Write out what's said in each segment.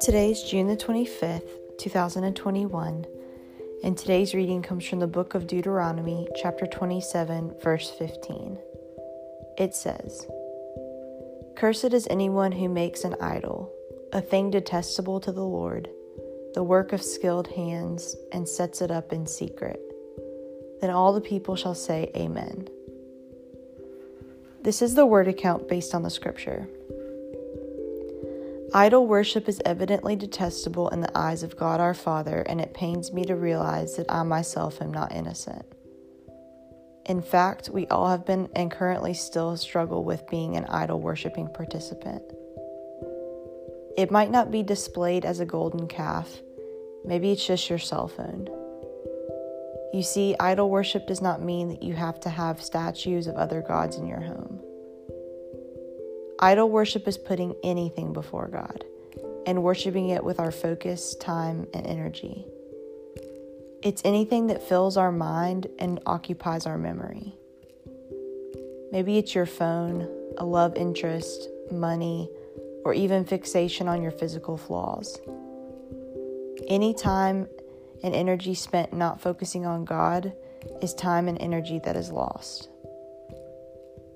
Today is June the 25th, 2021, and today's reading comes from the book of Deuteronomy, chapter 27, verse 15. It says, Cursed is anyone who makes an idol, a thing detestable to the Lord, the work of skilled hands, and sets it up in secret. Then all the people shall say, Amen. This is the word account based on the scripture. Idol worship is evidently detestable in the eyes of God our Father, and it pains me to realize that I myself am not innocent. In fact, we all have been and currently still struggle with being an idol worshiping participant. It might not be displayed as a golden calf, maybe it's just your cell phone. You see, idol worship does not mean that you have to have statues of other gods in your home. Idol worship is putting anything before God and worshiping it with our focus, time, and energy. It's anything that fills our mind and occupies our memory. Maybe it's your phone, a love interest, money, or even fixation on your physical flaws. Any time and energy spent not focusing on God is time and energy that is lost.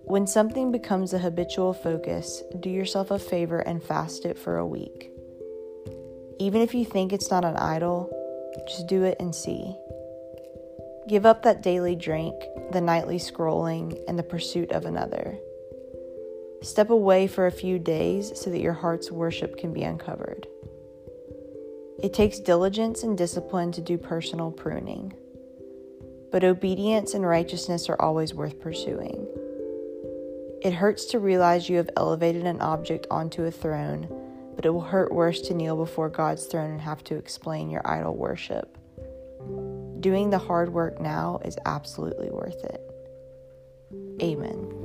When something becomes a habitual focus, do yourself a favor and fast it for a week. Even if you think it's not an idol, just do it and see. Give up that daily drink, the nightly scrolling, and the pursuit of another. Step away for a few days so that your heart's worship can be uncovered. It takes diligence and discipline to do personal pruning, but obedience and righteousness are always worth pursuing. It hurts to realize you have elevated an object onto a throne, but it will hurt worse to kneel before God's throne and have to explain your idol worship. Doing the hard work now is absolutely worth it. Amen.